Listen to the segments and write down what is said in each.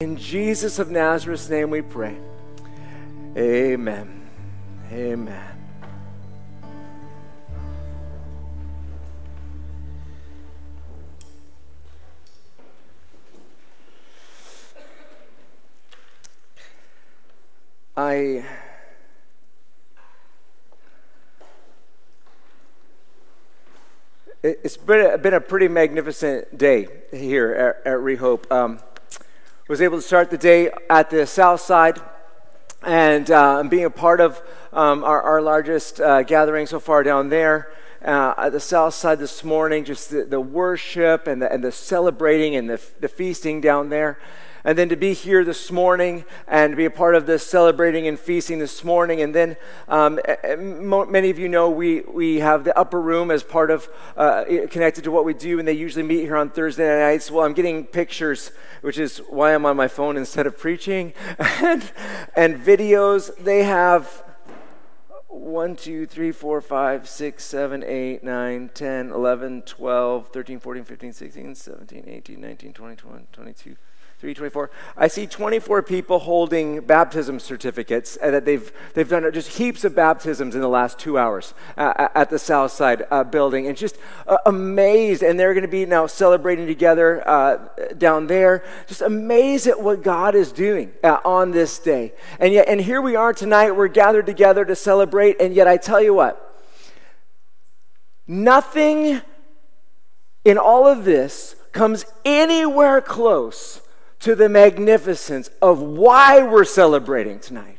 In Jesus of Nazareth's name we pray. Amen. Amen. I it's been a, been a pretty magnificent day here at, at Rehope. Um, was able to start the day at the south side and uh, being a part of um, our, our, largest uh, gathering so far down there uh, at the south side this morning, just the, the worship and the, and the celebrating and the, the feasting down there. And then to be here this morning and be a part of this celebrating and feasting this morning. And then um, many of you know we, we have the upper room as part of uh, connected to what we do, and they usually meet here on Thursday nights. Well, I'm getting pictures, which is why I'm on my phone instead of preaching, and, and videos. They have 1, 2, 3, 4, 5, 6, 7, 8, 9, 10, 11, 12, 13, 14, 15, 16, 17, 18, 19, 20, 21, 22. 324 i see 24 people holding baptism certificates and that they've, they've done just heaps of baptisms in the last two hours uh, at the south side uh, building and just uh, amazed and they're going to be now celebrating together uh, down there. Just amazed at what god is doing uh, on this day. And yet and here we are tonight we're gathered together to celebrate and yet i tell you what nothing in all of this comes anywhere close to the magnificence of why we're celebrating tonight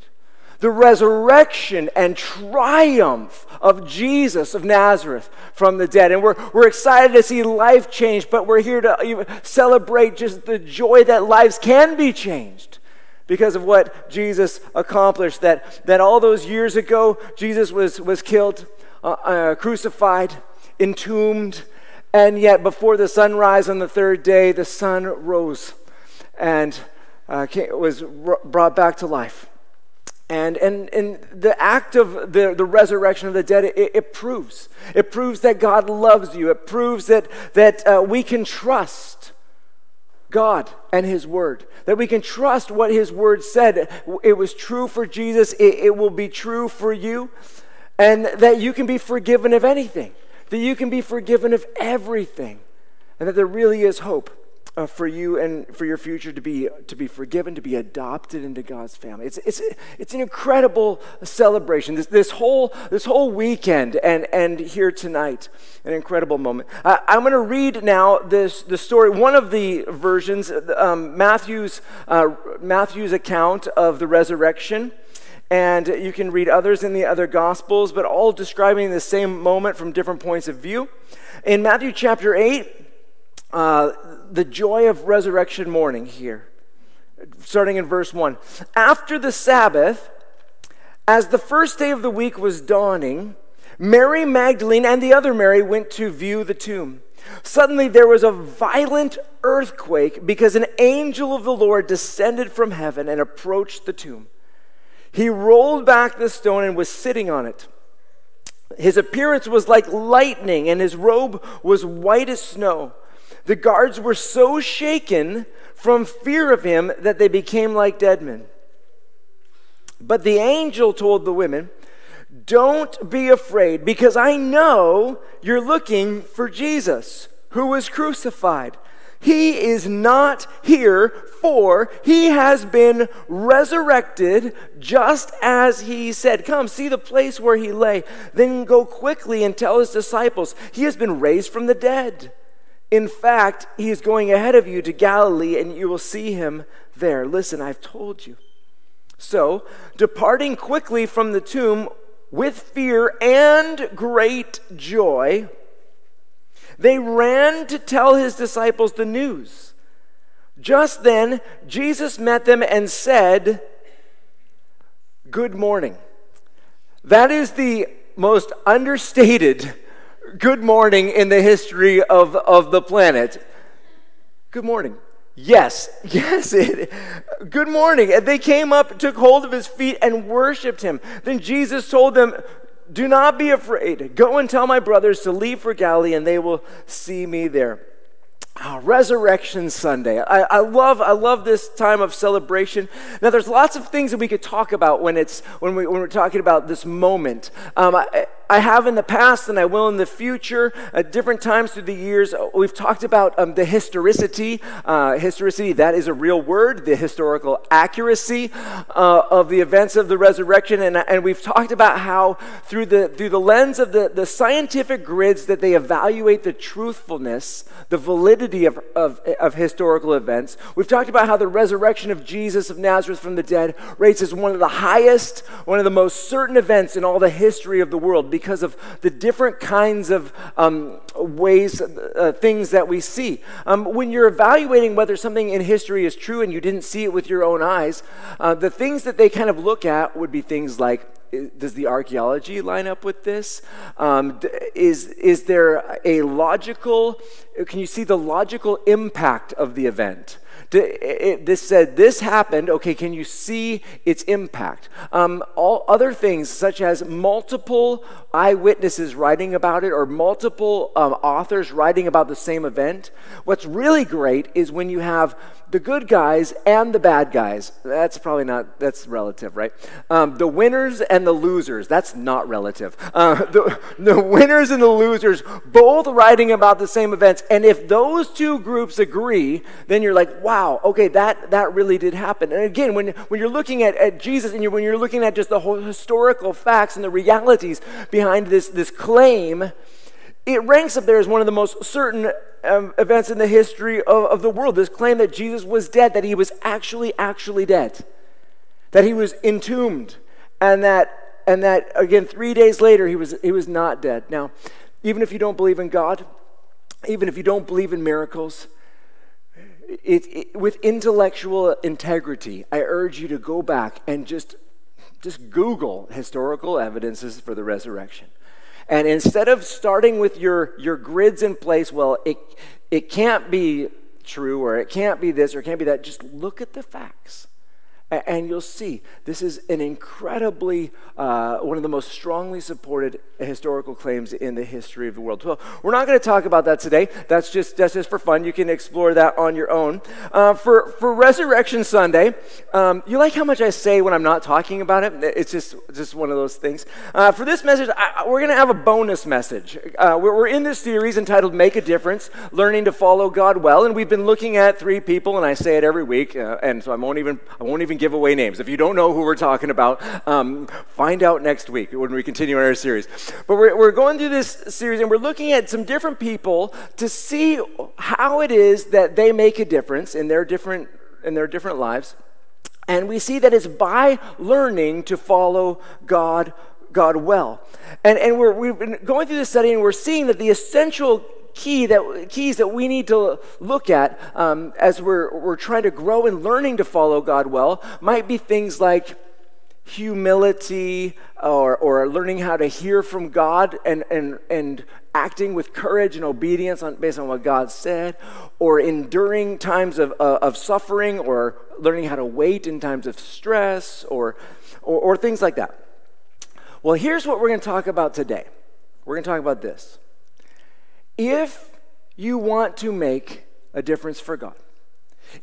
the resurrection and triumph of Jesus of Nazareth from the dead. And we're, we're excited to see life change, but we're here to celebrate just the joy that lives can be changed because of what Jesus accomplished. That, that all those years ago, Jesus was, was killed, uh, uh, crucified, entombed, and yet before the sunrise on the third day, the sun rose and uh, was brought back to life. And, and, and the act of the, the resurrection of the dead, it, it proves. It proves that God loves you. It proves that, that uh, we can trust God and His Word. That we can trust what His Word said. It was true for Jesus, it, it will be true for you. And that you can be forgiven of anything. That you can be forgiven of everything. And that there really is hope uh, for you and for your future to be to be forgiven, to be adopted into God's family. It's it's it's an incredible celebration. This this whole this whole weekend and and here tonight, an incredible moment. I'm going to read now this the story. One of the versions, um, Matthew's uh, Matthew's account of the resurrection. And you can read others in the other gospels, but all describing the same moment from different points of view. In Matthew chapter 8, uh, the joy of resurrection morning here, starting in verse 1. After the Sabbath, as the first day of the week was dawning, Mary Magdalene and the other Mary went to view the tomb. Suddenly there was a violent earthquake because an angel of the Lord descended from heaven and approached the tomb. He rolled back the stone and was sitting on it. His appearance was like lightning, and his robe was white as snow. The guards were so shaken from fear of him that they became like dead men. But the angel told the women, Don't be afraid, because I know you're looking for Jesus, who was crucified. He is not here, for he has been resurrected just as he said. Come, see the place where he lay. Then go quickly and tell his disciples, He has been raised from the dead. In fact, he is going ahead of you to Galilee, and you will see him there. Listen, I've told you. So, departing quickly from the tomb with fear and great joy, they ran to tell his disciples the news. Just then, Jesus met them and said, Good morning. That is the most understated good morning in the history of, of the planet. Good morning. Yes, yes, it, good morning. And they came up, took hold of his feet, and worshiped him. Then Jesus told them, Do not be afraid. Go and tell my brothers to leave for Galilee, and they will see me there. Oh, Resurrection Sunday. I, I, love, I love this time of celebration. Now, there's lots of things that we could talk about when, it's, when, we, when we're talking about this moment. Um, I, I have in the past and I will in the future, at different times through the years. We've talked about um, the historicity. Uh, historicity, that is a real word, the historical accuracy uh, of the events of the resurrection. And, and we've talked about how, through the, through the lens of the, the scientific grids that they evaluate the truthfulness, the validity of, of, of historical events, we've talked about how the resurrection of Jesus of Nazareth from the dead rates as one of the highest, one of the most certain events in all the history of the world because of the different kinds of um, ways, uh, things that we see. Um, when you're evaluating whether something in history is true and you didn't see it with your own eyes, uh, the things that they kind of look at would be things like does the archaeology line up with this? Um, is, is there a logical, can you see the logical impact of the event? This said this happened. Okay can you see its impact? Um, all other things such as multiple eyewitnesses writing about it or multiple um, authors writing about the same event what's really great is when you have the good guys and the bad guys. That's probably not that's relative right? Um, the winners and the losers. That's not relative. Uh, the, the winners and the losers both writing about the same events. And if those two groups agree then you're like wow wow, okay, that, that really did happen. And again, when, when you're looking at, at Jesus and you're, when you're looking at just the whole historical facts and the realities behind this, this claim, it ranks up there as one of the most certain um, events in the history of, of the world. This claim that Jesus was dead, that he was actually, actually dead, that he was entombed, and that, and that again, three days later, he was, he was not dead. Now, even if you don't believe in God, even if you don't believe in miracles, it, it, with intellectual integrity, I urge you to go back and just, just Google historical evidences for the resurrection. And instead of starting with your, your grids in place, well, it, it can't be true or it can't be this or it can't be that, just look at the facts. And you'll see this is an incredibly, uh, one of the most strongly supported historical claims in the history of the world. Well, we're not going to talk about that today. That's just, that's just for fun. You can explore that on your own. Uh, for, for Resurrection Sunday, um, you like how much I say when I'm not talking about it? It's just, just one of those things. Uh, for this message, I, we're going to have a bonus message. Uh, we're, we're in this series entitled Make a Difference Learning to Follow God Well. And we've been looking at three people, and I say it every week. Uh, and so I won't even, I won't even give away names. If you don't know who we're talking about, um, find out next week when we continue our series. But we're, we're going through this series and we're looking at some different people to see how it is that they make a difference in their different, in their different lives. And we see that it's by learning to follow God God well. And, and we're, we've been going through this study and we're seeing that the essential key that, keys that we need to look at um, as we're, we're trying to grow and learning to follow God well might be things like humility or, or learning how to hear from God and, and, and acting with courage and obedience on, based on what God said, or enduring times of, uh, of suffering, or learning how to wait in times of stress, or, or, or things like that. Well, here's what we're going to talk about today. We're going to talk about this if you want to make a difference for God,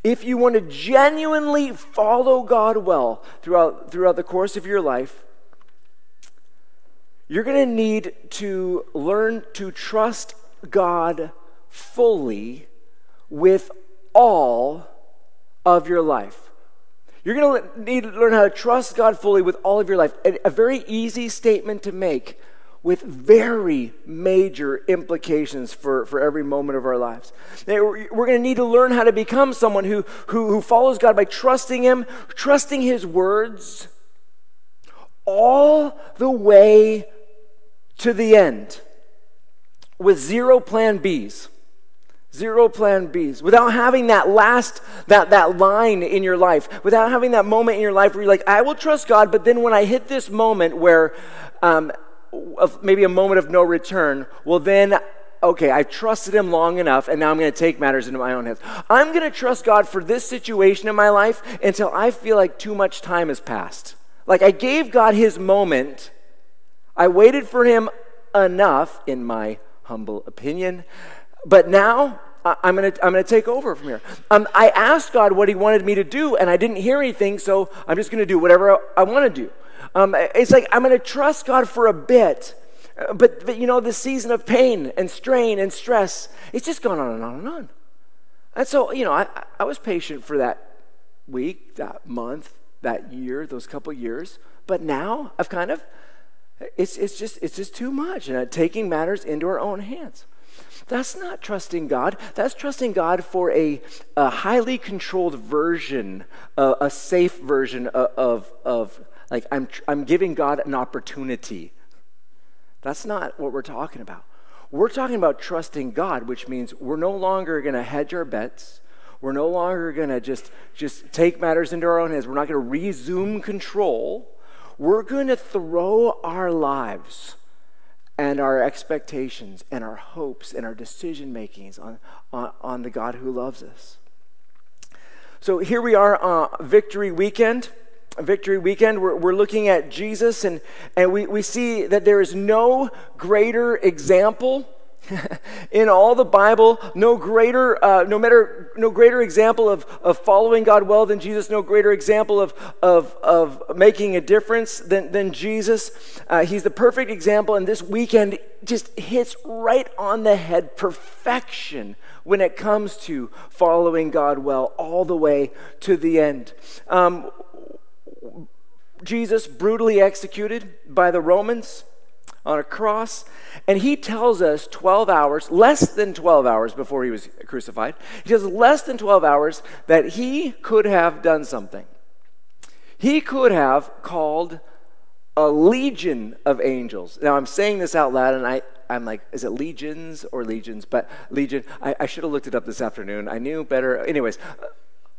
if you want to genuinely follow God well throughout, throughout the course of your life, you're going to need to learn to trust God fully with all of your life. You're going to need to learn how to trust God fully with all of your life. A, a very easy statement to make with very major implications for, for every moment of our lives. We're going to need to learn how to become someone who, who, who follows God by trusting Him, trusting His words, all the way to the end with zero plan Bs. Zero plan Bs. Without having that last, that, that line in your life, without having that moment in your life where you're like, I will trust God, but then when I hit this moment where um, maybe a moment of no return, well, then, okay, I trusted him long enough, and now I'm going to take matters into my own hands. I'm going to trust God for this situation in my life until I feel like too much time has passed. Like I gave God his moment, I waited for him enough, in my humble opinion, but now I'm going to I'm to take over from here. Um, I asked God what He wanted me to do, and I didn't hear anything, so I'm just going to do whatever I, I want to do. Um, it's like I'm going to trust God for a bit. Uh, but, but, you know, the season of pain and strain and stress, it's just gone on and on and on. And so, you know, I, I was patient for that week, that month, that year, those couple years. But now I've kind of, it's, it's, just, it's just too much. And taking matters into our own hands. That's not trusting God. That's trusting God for a, a highly controlled version, a, a safe version of, of, of, like, I'm, I'm giving God an opportunity. That's not what we're talking about. We're talking about trusting God, which means we're no longer going to hedge our bets. We're no longer going to just, just take matters into our own hands. We're not going to resume control. We're going to throw our lives and our expectations and our hopes and our decision makings on, on, on, the God who loves us. So here we are, uh, Victory Weekend. Victory Weekend, we're, we're looking at Jesus, and, and we, we see that there is no greater example in all the Bible, no greater, uh, no matter, no greater example of, of following God well than Jesus, no greater example of, of, of making a difference than, than Jesus. Uh, he's the perfect example, and this weekend just hits right on the head perfection when it comes to following God well all the way to the end. Um, Jesus brutally executed by the Romans on a cross. And he tells us 12 hours, less than 12 hours before he was crucified, he says less than 12 hours that he could have done something. He could have called a legion of angels. Now, I'm saying this out loud, and I, I'm like, is it legions or legions? But legion, I, I should have looked it up this afternoon. I knew better. Anyways,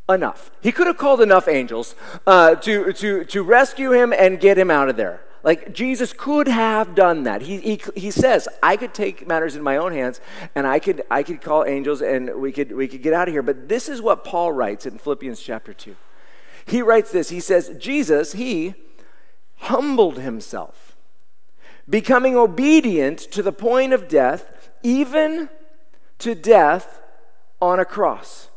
enough. He could have called enough angels uh, to, to, to rescue him and get him out of there. Like Jesus could have done that. He, he, he says, I could take matters in my own hands and I could, I could call angels and we could, we could get out of here. But this is what Paul writes in Philippians chapter 2. He writes this He says, Jesus, he humbled himself, becoming obedient to the point of death, even to death on a cross.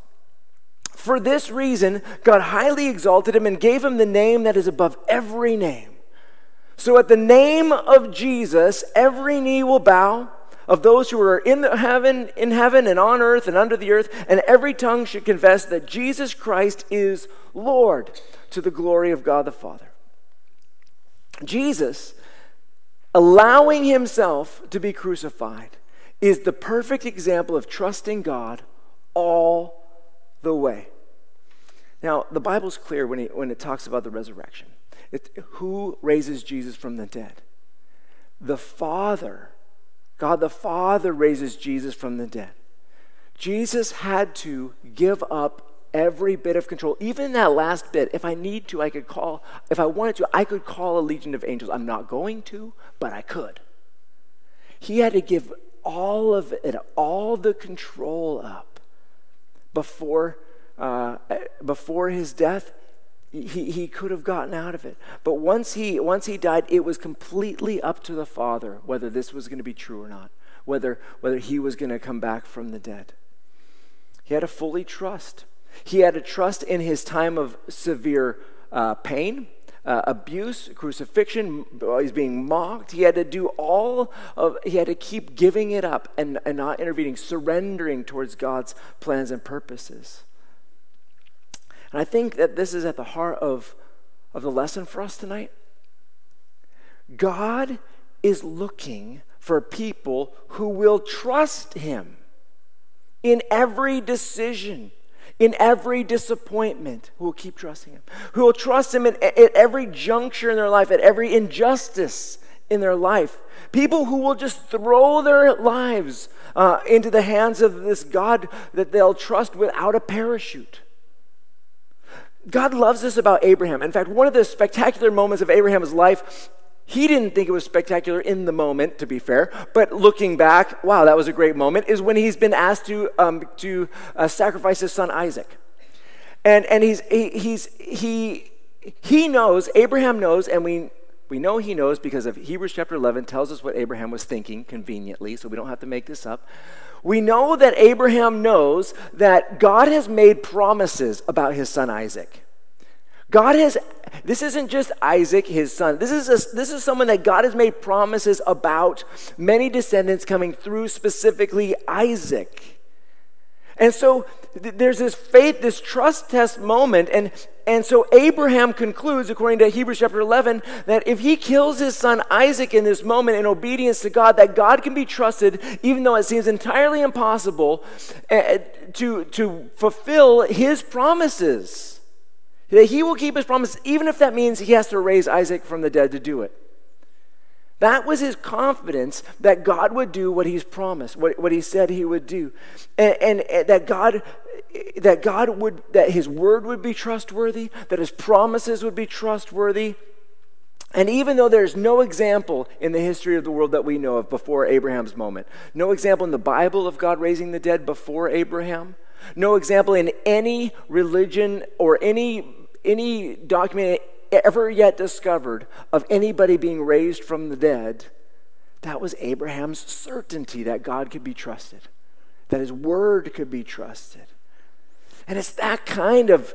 For this reason, God highly exalted him and gave him the name that is above every name so at the name of Jesus, every knee will bow of those who are in heaven, in heaven and on earth and under the earth, and every tongue should confess that Jesus Christ is Lord to the glory of God the Father. Jesus, allowing himself to be crucified, is the perfect example of trusting God all the way. Now, the Bible's clear when, he, when it talks about the resurrection. It's who raises Jesus from the dead? The Father. God the Father raises Jesus from the dead. Jesus had to give up every bit of control, even that last bit. If I need to, I could call, if I wanted to, I could call a legion of angels. I'm not going to, but I could. He had to give all of it, all the control up before, uh, before his death he, he could have gotten out of it. But once he, once he died, it was completely up to the Father whether this was going to be true or not, whether, whether he was going to come back from the dead. He had to fully trust. He had to trust in his time of severe uh, pain, uh, abuse, crucifixion. He's being mocked. He had to do all of, he had to keep giving it up and, and not intervening, surrendering towards God's plans and purposes. And I think that this is at the heart of, of the lesson for us tonight. God is looking for people who will trust Him in every decision, in every disappointment, who will keep trusting Him, who will trust Him at, at every juncture in their life, at every injustice in their life. People who will just throw their lives uh, into the hands of this God that they'll trust without a parachute. God loves this about Abraham. In fact, one of the spectacular moments of Abraham's life, he didn't think it was spectacular in the moment, to be fair, but looking back, wow, that was a great moment, is when he's been asked to, um, to uh, sacrifice his son Isaac. And, and he's, he, he's, he, he knows, Abraham knows, and we, we know he knows because of Hebrews chapter 11 tells us what Abraham was thinking conveniently, so we don't have to make this up. We know that Abraham knows that God has made promises about his son Isaac. God has, this isn't just Isaac, his son. This is, a, this is someone that God has made promises about many descendants coming through, specifically Isaac. And so th- there's this faith, this trust test moment. And, and so Abraham concludes, according to Hebrews chapter 11, that if he kills his son Isaac in this moment in obedience to God, that God can be trusted, even though it seems entirely impossible, uh, to, to fulfill his promises. That he will keep his promise, even if that means he has to raise Isaac from the dead to do it. That was his confidence that God would do what he's promised, what, what he said he would do. And, and, and, that God that God would that his word would be trustworthy, that his promises would be trustworthy. And even though there's no example in the history of the world that we know of before Abraham's moment, no example in the Bible of God raising the dead before Abraham, no example in any religion or any any document ever yet discovered of anybody being raised from the dead, that was Abraham's certainty that God could be trusted, that his word could be trusted. And it's that kind of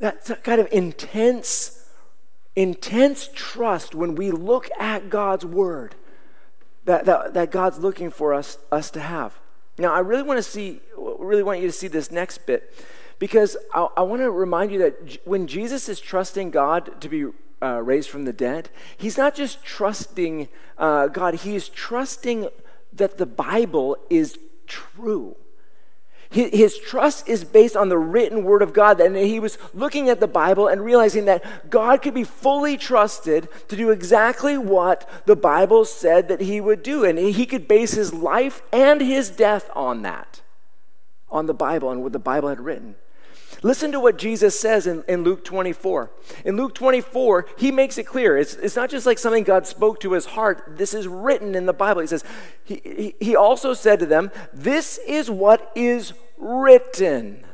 that kind of intense intense trust when we look at God's word that, that, that God's looking for us, us to have. Now, I really want to see, really want you to see this next bit because I, I want to remind you that when Jesus is trusting God to be uh, raised from the dead, he's not just trusting uh, God, he is trusting that the Bible is true. His, trust is based on the written word of God. And he was looking at the Bible and realizing that God could be fully trusted to do exactly what the Bible said that he would do. And he could base his life and his death on that, on the Bible and what the Bible had written. Listen to what Jesus says in, in Luke 24. In Luke 24, he makes it clear. It's, it's not just like something God spoke to his heart. This is written in the Bible. He says, he, he, also said to them, This is what is written.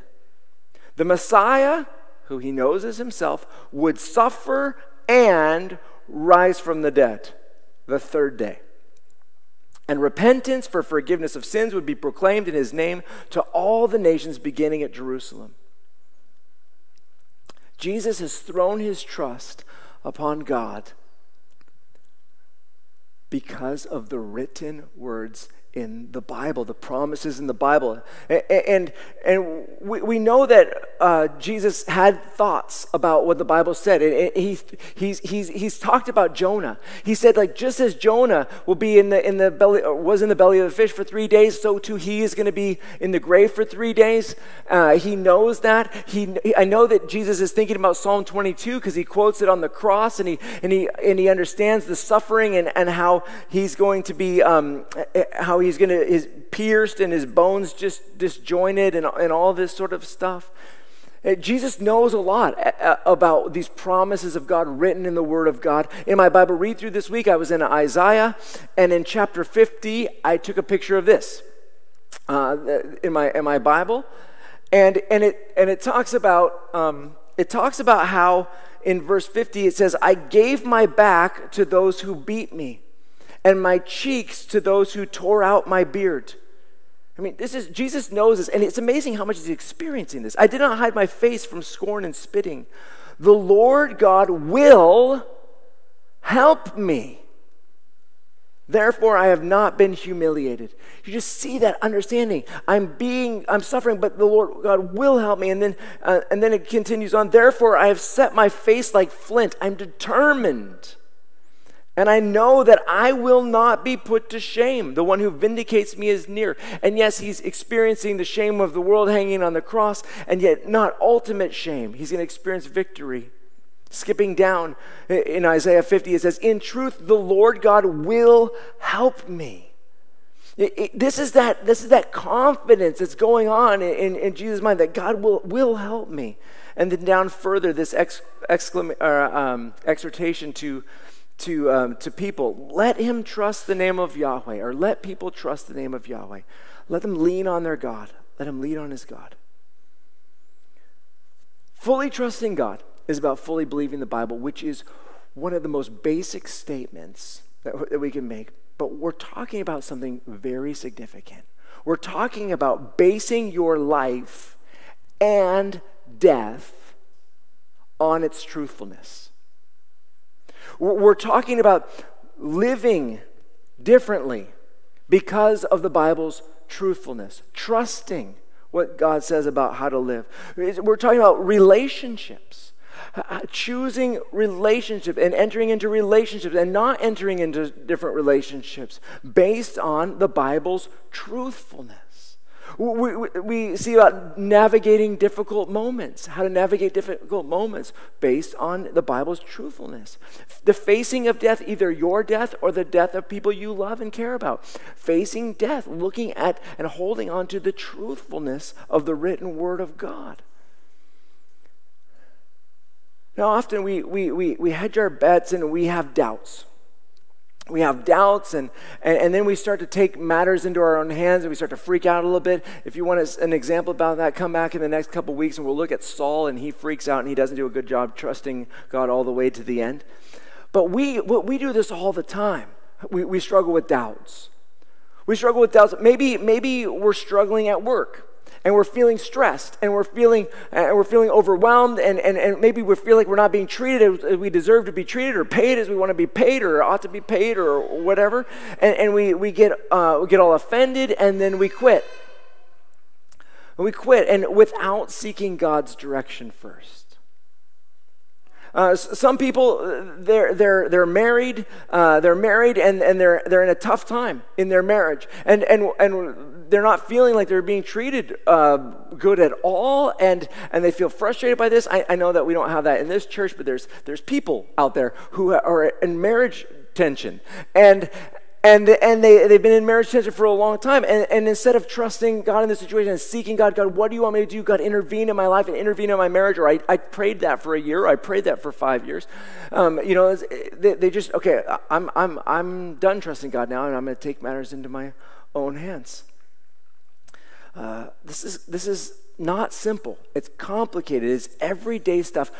The Messiah, who he knows as himself, would suffer and rise from the dead the third day. And repentance for forgiveness of sins would be proclaimed in his name to all the nations beginning at Jerusalem. Jesus has thrown his trust upon God because of the written words in the Bible, the promises in the Bible. And, and we, we know that uh, Jesus had thoughts about what the Bible said. And he, he's, he's, he's talked about Jonah. He said, like, just as Jonah will be in the, in the belly, was in the belly of the fish for three days, so too he is going to be in the grave for three days. Uh, he knows that. He, I know that Jesus is thinking about Psalm 22 because he quotes it on the cross and he, and he, and he understands the suffering and, and how he's going to be, um, how he's going to, his pierced and his bones just disjointed and, and all this sort of stuff. Jesus knows a lot about these promises of God written in the Word of God. In my Bible read through this week, I was in Isaiah, and in chapter 50, I took a picture of this uh, in, my, in my Bible. And, and, it, and it talks about um, it talks about how in verse 50 it says, I gave my back to those who beat me and my cheeks to those who tore out my beard. I mean, this is Jesus knows this, and it's amazing how much he's experiencing this. I did not hide my face from scorn and spitting. The Lord God will help me. Therefore, I have not been humiliated. You just see that understanding. I'm being, I'm suffering, but the Lord God will help me. And then, uh, and then it continues on. Therefore, I have set my face like flint. I'm determined and I know that I will not be put to shame. The one who vindicates me is near. And yes, he's experiencing the shame of the world hanging on the cross, and yet not ultimate shame. He's going to experience victory. Skipping down in Isaiah 50, it says, In truth, the Lord God will help me. It, it, this, is that, this is that confidence that's going on in, in Jesus' mind that God will, will help me. And then down further, this ex, exclam, uh, um, exhortation to to, um, to people, let him trust the name of Yahweh, or let people trust the name of Yahweh. Let them lean on their God. Let him lean on his God. Fully trusting God is about fully believing the Bible, which is one of the most basic statements that, that we can make. But we're talking about something very significant. We're talking about basing your life and death on its truthfulness. We're talking about living differently because of the Bible's truthfulness, trusting what God says about how to live. We're talking about relationships, choosing relationship and entering into relationships and not entering into different relationships based on the Bible's truthfulness. We, we, we, see about navigating difficult moments, how to navigate difficult moments based on the Bible's truthfulness. The facing of death, either your death or the death of people you love and care about. Facing death, looking at and holding on to the truthfulness of the written Word of God. Now, often we, we, we, we hedge our bets and we have doubts we have doubts and, and, and, then we start to take matters into our own hands and we start to freak out a little bit. If you want an example about that come back in the next couple weeks and we'll look at saul and he freaks out and he doesn't do a good job trusting god all the way to the end. But we, we do this all the time we, we struggle with doubts. We struggle with doubts. Maybe maybe we're struggling at work and we're feeling stressed and we're feeling and we're feeling overwhelmed and, and, and maybe we feel like we're not being treated as we deserve to be treated or paid as we want to be paid or ought to be paid or whatever. And, and we, we get uh, we get all offended and then we quit. We quit and without seeking god's direction first uh, some people, uh, they're, they're, they're married, uh, they're married and, and they're, they're in a tough time in their marriage. And, and, and they're not feeling like they're being treated uh, good at all. And, and they feel frustrated by this. I, I know that we don't have that in this church, but there's, there's people out there who are in marriage tension. And, and, and they, they've been in marriage tension for a long time. And, and instead of trusting God in the situation and seeking God, God, what do you want me to do? God, intervene in my life and intervene in my marriage. Or I, I prayed that for a year. I prayed that for five years. Um, you know, they, they just, okay, I'm, I'm, I'm done trusting God now, and I'm going to take matters into my own hands. Uh, this, is, this is not simple. It's complicated. It's everyday stuff.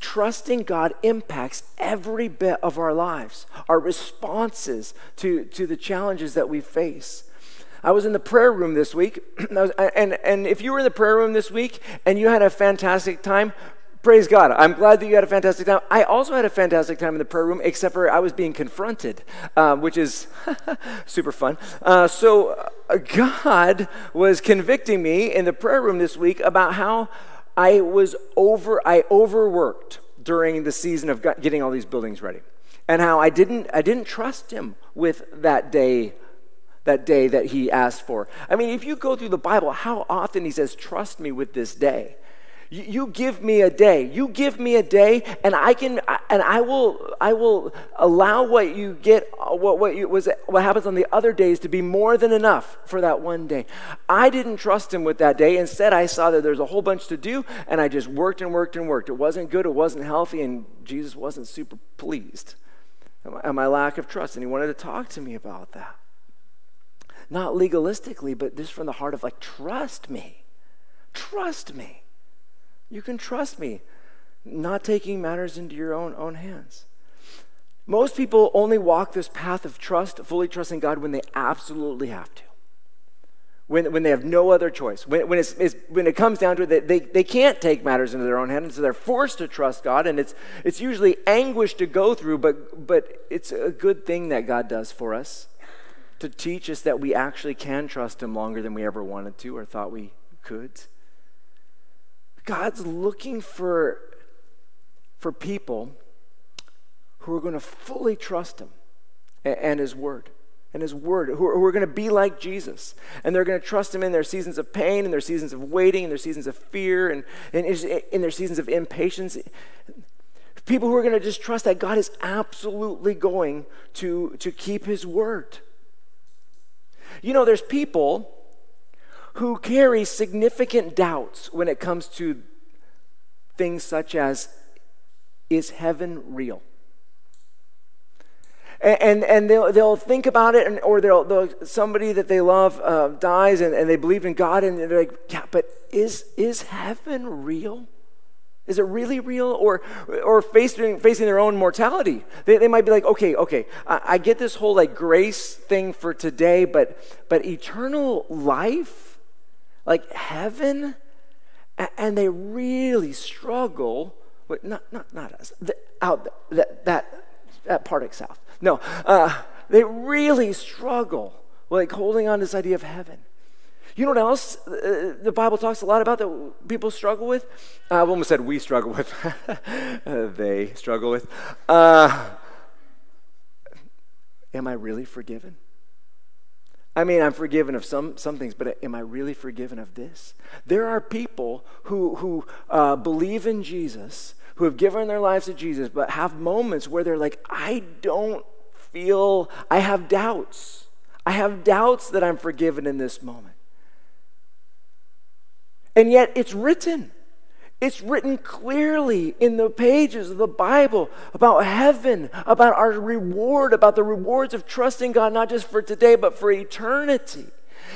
Trusting God impacts every bit of our lives, our responses to, to the challenges that we face. I was in the prayer room this week, and, and if you were in the prayer room this week and you had a fantastic time, praise God. I'm glad that you had a fantastic time. I also had a fantastic time in the prayer room, except for I was being confronted, uh, which is super fun. Uh, so, uh, God was convicting me in the prayer room this week about how I was over, I overworked during the season of getting all these buildings ready, and how I didn't, I didn't trust Him with that day that day that he asked for. I mean, if you go through the Bible, how often he says, Trust me with this day. You, give me a day. You give me a day, and I can, and I will, I will allow what you get, what what you, was what happens on the other days to be more than enough for that one day. I didn't trust him with that day. Instead, I saw that there's a whole bunch to do, and I just worked and worked and worked. It wasn't good. It wasn't healthy, and Jesus wasn't super pleased at my lack of trust, and he wanted to talk to me about that. Not legalistically, but just from the heart of like, trust me. Trust me. You can trust me, not taking matters into your own, own hands. Most people only walk this path of trust, fully trusting God, when they absolutely have to. When, when they have no other choice. When, when, it's, it's, when it comes down to it, they, they can't take matters into their own hands, so they're forced to trust God. And it's, it's usually anguish to go through, but, but it's a good thing that God does for us to teach us that we actually can trust Him longer than we ever wanted to or thought we could. God's looking for, for people who are going to fully trust Him and, and His Word. And His Word, who are, who are going to be like Jesus. And they're going to trust Him in their seasons of pain, and their seasons of waiting, and their seasons of fear, and, and in their seasons of impatience. People who are going to just trust that God is absolutely going to, to keep His Word. You know, there's people who carry significant doubts when it comes to things such as is heaven real? And, and, and they'll, they'll think about it, and, or they'll, they'll, somebody that they love uh, dies and, and they believe in God, and they're like, yeah, but is, is heaven real? Is it really real? Or, or facing, facing their own mortality. They, they might be like, okay, okay, I, I get this whole like grace thing for today, but, but eternal life, like heaven, and they really struggle with, not, not, not us, the, out, that, that, that Partick South. No, uh, they really struggle like holding on to this idea of heaven. You know what else uh, the Bible talks a lot about that people struggle with? Uh, I almost said we struggle with. uh, they struggle with. Uh, am I really forgiven? I mean, I'm forgiven of some, some things, but am I really forgiven of this? There are people who, who uh, believe in Jesus, who have given their lives to Jesus, but have moments where they're like, I don't feel, I have doubts. I have doubts that I'm forgiven in this moment. And yet it's written. It's written clearly in the pages of the Bible about heaven, about our reward, about the rewards of trusting God, not just for today, but for eternity.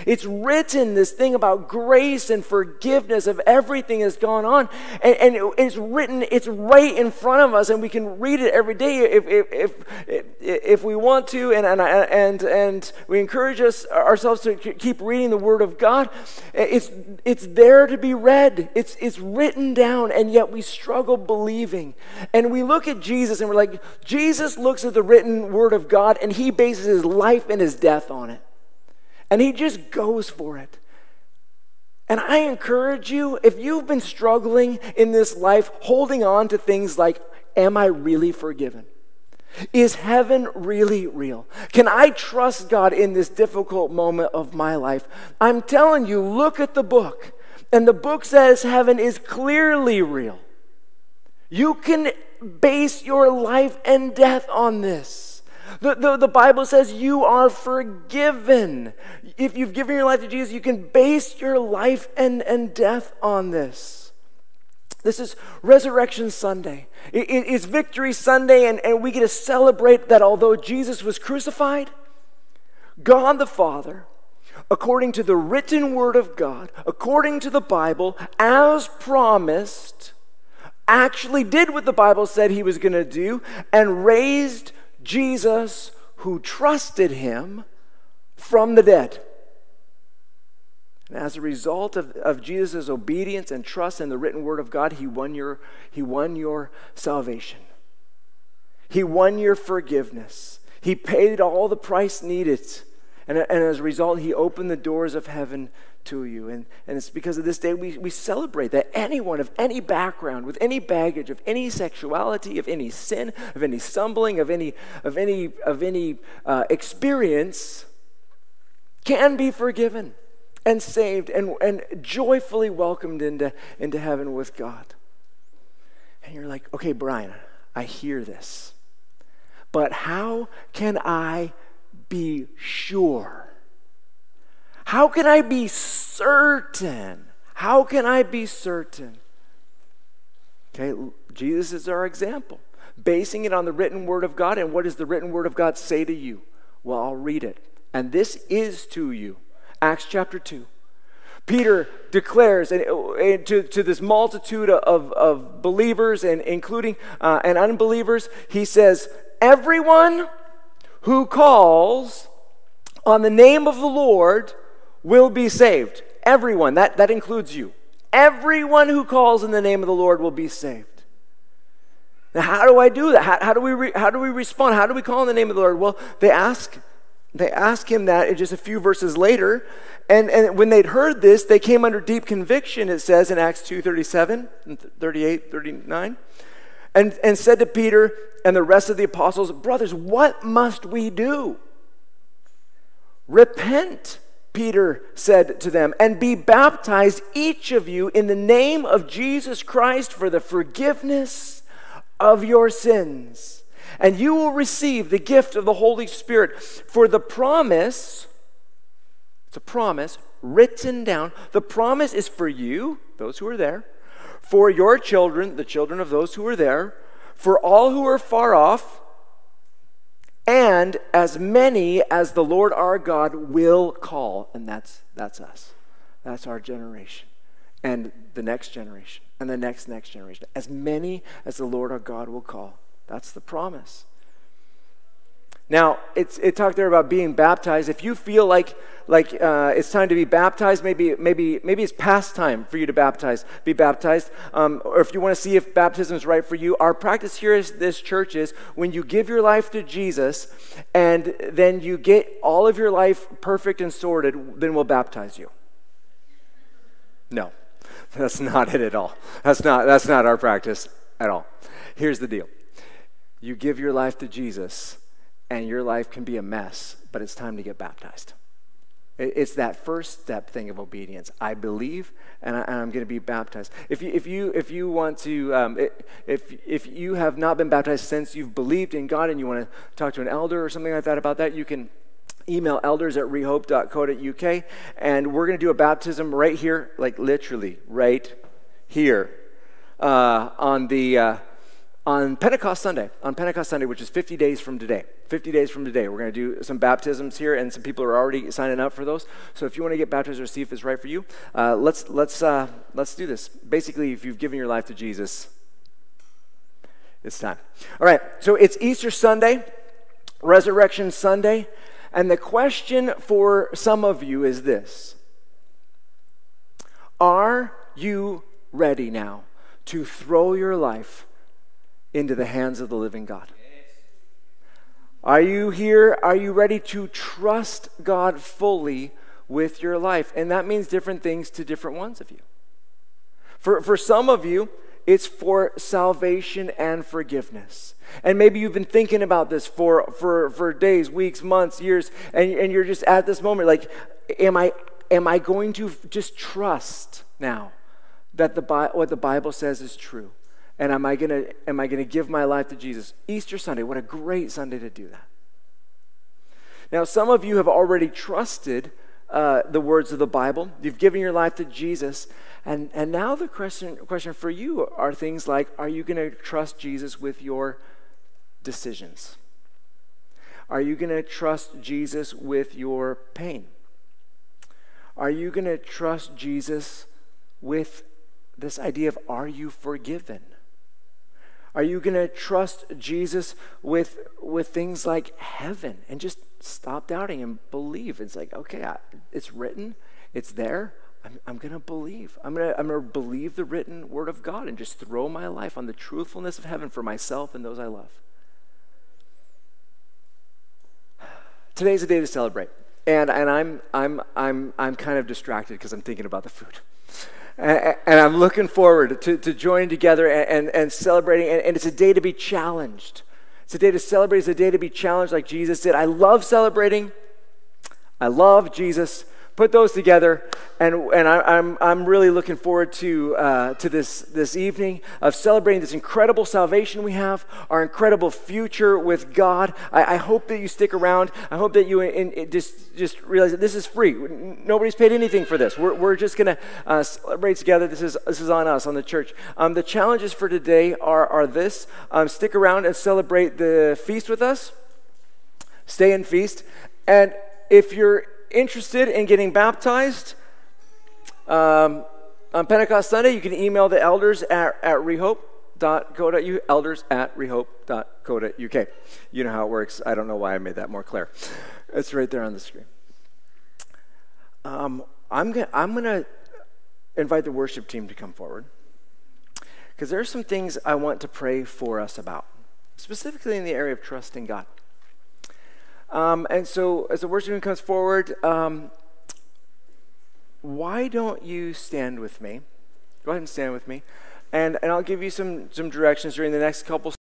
It's written, this thing about grace and forgiveness of everything that's gone on. And, and, it's written, it's right in front of us, and we can read it every day if, if, if, if we want to. And, and, and, and we encourage us ourselves to keep reading the Word of God. It's, it's there to be read, it's, it's written down, and yet we struggle believing. And we look at Jesus and we're like, Jesus looks at the written Word of God, and he bases his life and his death on it. And he just goes for it. And I encourage you, if you've been struggling in this life, holding on to things like, Am I really forgiven? Is heaven really real? Can I trust God in this difficult moment of my life? I'm telling you, look at the book. And the book says heaven is clearly real. You can base your life and death on this. The, the, the, Bible says you are forgiven. If you've given your life to Jesus, you can base your life and, and death on this. This is Resurrection Sunday. It, it, it's Victory Sunday, and, and we get to celebrate that although Jesus was crucified, God the Father, according to the written word of God, according to the Bible, as promised, actually did what the Bible said he was going to do and raised Jesus who trusted him from the dead. And as a result of, of Jesus' obedience and trust in the written word of God, he won your, he won your salvation. He won your forgiveness. He paid all the price needed. And, and as a result, he opened the doors of heaven to you. And, and it's because of this day we, we celebrate that anyone of any background, with any baggage, of any sexuality, of any sin, of any stumbling, of any, of any, of any uh, experience, can be forgiven and saved and, and joyfully welcomed into, into heaven with God. And you're like, okay, Brian, I hear this. But how can I be sure? How can I be certain? How can I be certain? Okay, Jesus is our example, basing it on the written word of God. And what does the written word of God say to you? Well, I'll read it. And this is to you. Acts chapter 2. Peter declares and, and to, to this multitude of, of believers and including uh, and unbelievers, he says, Everyone who calls on the name of the Lord will be saved. Everyone, that, that includes you. Everyone who calls in the name of the Lord will be saved. Now, how do I do that? How, how do, we re, how do we respond? How do we call in the name of the Lord? Well, they ask, they ask him that just a few verses later. And, and when they'd heard this, they came under deep conviction, it says in Acts 2 37, 38, 39, and, and said to Peter and the rest of the apostles, Brothers, what must we do? Repent Peter said to them, and be baptized, each of you, in the name of Jesus Christ for the forgiveness of your sins. And you will receive the gift of the Holy Spirit. For the promise, it's a promise written down. The promise is for you, those who are there, for your children, the children of those who are there, for all who are far off and as many as the Lord our God will call. And that's, that's us, that's our generation. and the next generation and the next next generation. As many as the Lord our God will call. That's the promise. Now, it talked there about being baptized. If you feel like, like uh, it's time to be baptized, maybe, maybe, maybe it's past time for you to baptize, be baptized, um, or if you want to see if baptism is right for you, our practice here is this church is when you give your life to Jesus and then you get all of your life perfect and sorted, then we'll baptize you. No, that's not it at all. That's not, that's not our practice at all. Here's the deal you give your life to Jesus and your life can be a mess, but it's time to get baptized. It's that first step thing of obedience. I believe, and, I, am going to be baptized. If you, if you, if you want to, um, if, if you have not been baptized since you've believed in God and you want to talk to an elder or something like that about that, you can email elders at rehope.co.uk, and we're going to do a baptism right here, like literally right here uh, on the. Uh, on Pentecost Sunday, on Pentecost Sunday, which is 50 days from today. 50 days from today, we're going to do some baptisms here, and some people are already signing up for those. So if you want to get baptized or see if it's right for you, uh, let's let's uh, let's do this. Basically, if you've given your life to Jesus, it's time. All right. So it's Easter Sunday, Resurrection Sunday, and the question for some of you is this: Are you ready now to throw your life? Into the hands of the living God. Are you here? Are you ready to trust God fully with your life? And that means different things to different ones of you. For, for some of you, it's for salvation and forgiveness. And maybe you've been thinking about this for, for, for days, weeks, months, years, and, and you're just at this moment like, am I, am I going to just trust now that the, what the Bible says is true? And am I gonna am I gonna give my life to Jesus? Easter Sunday, what a great Sunday to do that. Now, some of you have already trusted uh, the words of the Bible. You've given your life to Jesus. And, and now the question, question for you are things like Are you going to trust Jesus with your decisions? Are you going to trust Jesus with your pain? Are you going to trust Jesus with this idea of Are you forgiven? Are you going to trust Jesus with, with things like heaven and just stop doubting and believe? It's like, okay, I, it's written, it's there. I'm, I'm going to believe. I'm going to I'm going to believe the written word of God and just throw my life on the truthfulness of heaven for myself and those I love. Today's a day to celebrate. And, and I'm, I'm, I'm, I'm kind of distracted because I'm thinking about the food and, I'm looking forward to, to joining together and, and, and celebrating. And, and it's a day to be challenged. It's a day to celebrate. It's a day to be challenged like Jesus did. I love celebrating. I love Jesus put those together, and, and I, am I'm, I'm really looking forward to, uh, to this, this evening of celebrating this incredible salvation we have, our incredible future with God. I, I hope that you stick around. I hope that you in, in, just, just realize that this is free. Nobody's paid anything for this. We're, we're just going to uh, celebrate together. This is, this is on us, on the church. Um, the challenges for today are, are this um, stick around and celebrate the feast with us, stay and feast. And if you're interested in getting baptized um, on Pentecost Sunday, you can email the elders at, at rehope.co.uk, elders at rehope.co.uk. You know how it works. I don't know why I made that more clear. It's right there on the screen. Um, I'm going I'm to invite the worship team to come forward because there are some things I want to pray for us about, specifically in the area of trusting God. Um, and so, as the worship team comes forward, um, why don't you stand with me? Go ahead and stand with me. And, and I'll give you some, some directions during the next couple